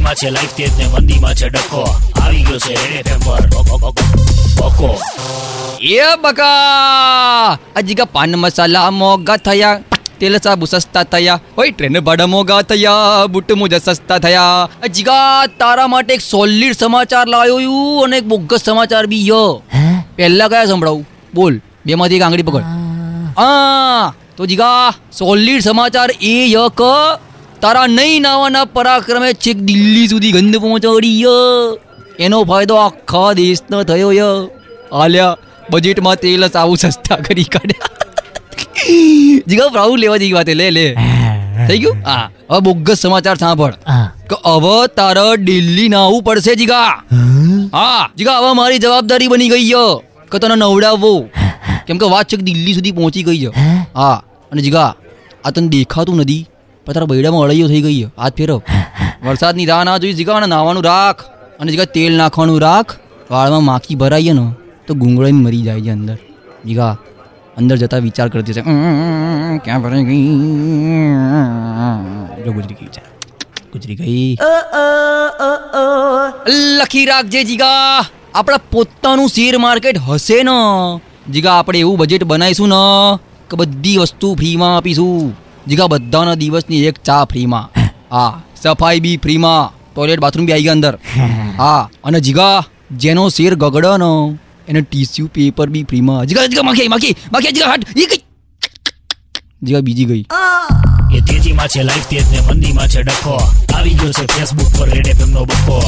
તેજીમાં છે લાઈફ તેજ ને મંદીમાં છે ડખો. આવી ગયો છે રેડ એફએમ પર. ઓકો એ બકા અજીગા પાન મસાલા મોંઘા થયા તેલ સાબુ સસ્તા થયા હોય ટ્રેન ભાડા મોંઘા થયા બુટ મોજા સસ્તા થયા. અજીગા તારા માટે એક સોલિડ સમાચાર લાવ્યો છું અને એક બોગસ સમાચાર બી યો. પહેલા કયા સંભળાવું? બોલ બે માંથી એક આંગળી પકડ. આ તો જીગા સોલિડ સમાચાર એ ય ક તારા નહીં નાવાના પરાક્રમે છેક દિલ્હી સુધી ગંધ પહોંચાડી ય. એનો ફાયદો આખા દેશનો થયો ય. આલ્યા બજેટમાં તેલ જ આવું સસ્તા કરી કાઢ્યા. જીગા પ્રાઉડ લેવા જેવી વાત લે લે. થઈ ગયું? હા. હવે બોગસ સમાચાર સાંભળ. કે હવે તારે દિલ્હી ના આવવું પડશે જીગા. હા. જીગા હવે મારી જવાબદારી બની ગઈ છે કે તને નવડાવવો. કેમ કે વાત છે કે દિલ્હી સુધી પહોંચી ગઈ છે હા. અને જીગા આ તને દેખાતું નથી. પણ બૈડામાં અળૈયો થઈ ગઈ હાથ ફેરો. વરસાદની રાહ ના જોઈ જીગા નાવાનું રાખ. અને જીગા તેલ નાખવાનું રાખ. વાળમાં માખી ભરાઈએ ને તો ગુંગળાઈ મરી જાય છે અંદર. જીગા અંદર જતા વિચાર કરતી છે "ઉમ, ક્યાં ભરાઈ ગઈ? જો ગુજરી ગઈ છે ગુજરી ગઈ. લખી રાખજે જીગા. આપણા પોતાનું શેર માર્કેટ હશે ને. જીગા આપણે એવું બજેટ બનાવીશું ને કે બધી વસ્તુ ફ્રીમાં આપીશું. જીગા બધાના દિવસની એક ચા ફ્રીમાં. હા. સફાઈ બી ફ્રીમાં. ટોયલેટ બાથરૂમ બી આવી ગયા અંદર. હા અને જીગા જેનો શેર ગગડનો ને એને ટીસ્યુ પેપર બી ફ્રીમાં. જીગા જીગા માખી માખી માખી જીગા હટ ઈ ગઈ જીગા બીજી ગઈ. એ તેજીમાં છે લાઈફ તેજ ને મંદીમાં છે ડખો. આવી ગયો છે ફેસબુક પર રેડ એફએમ નો બકો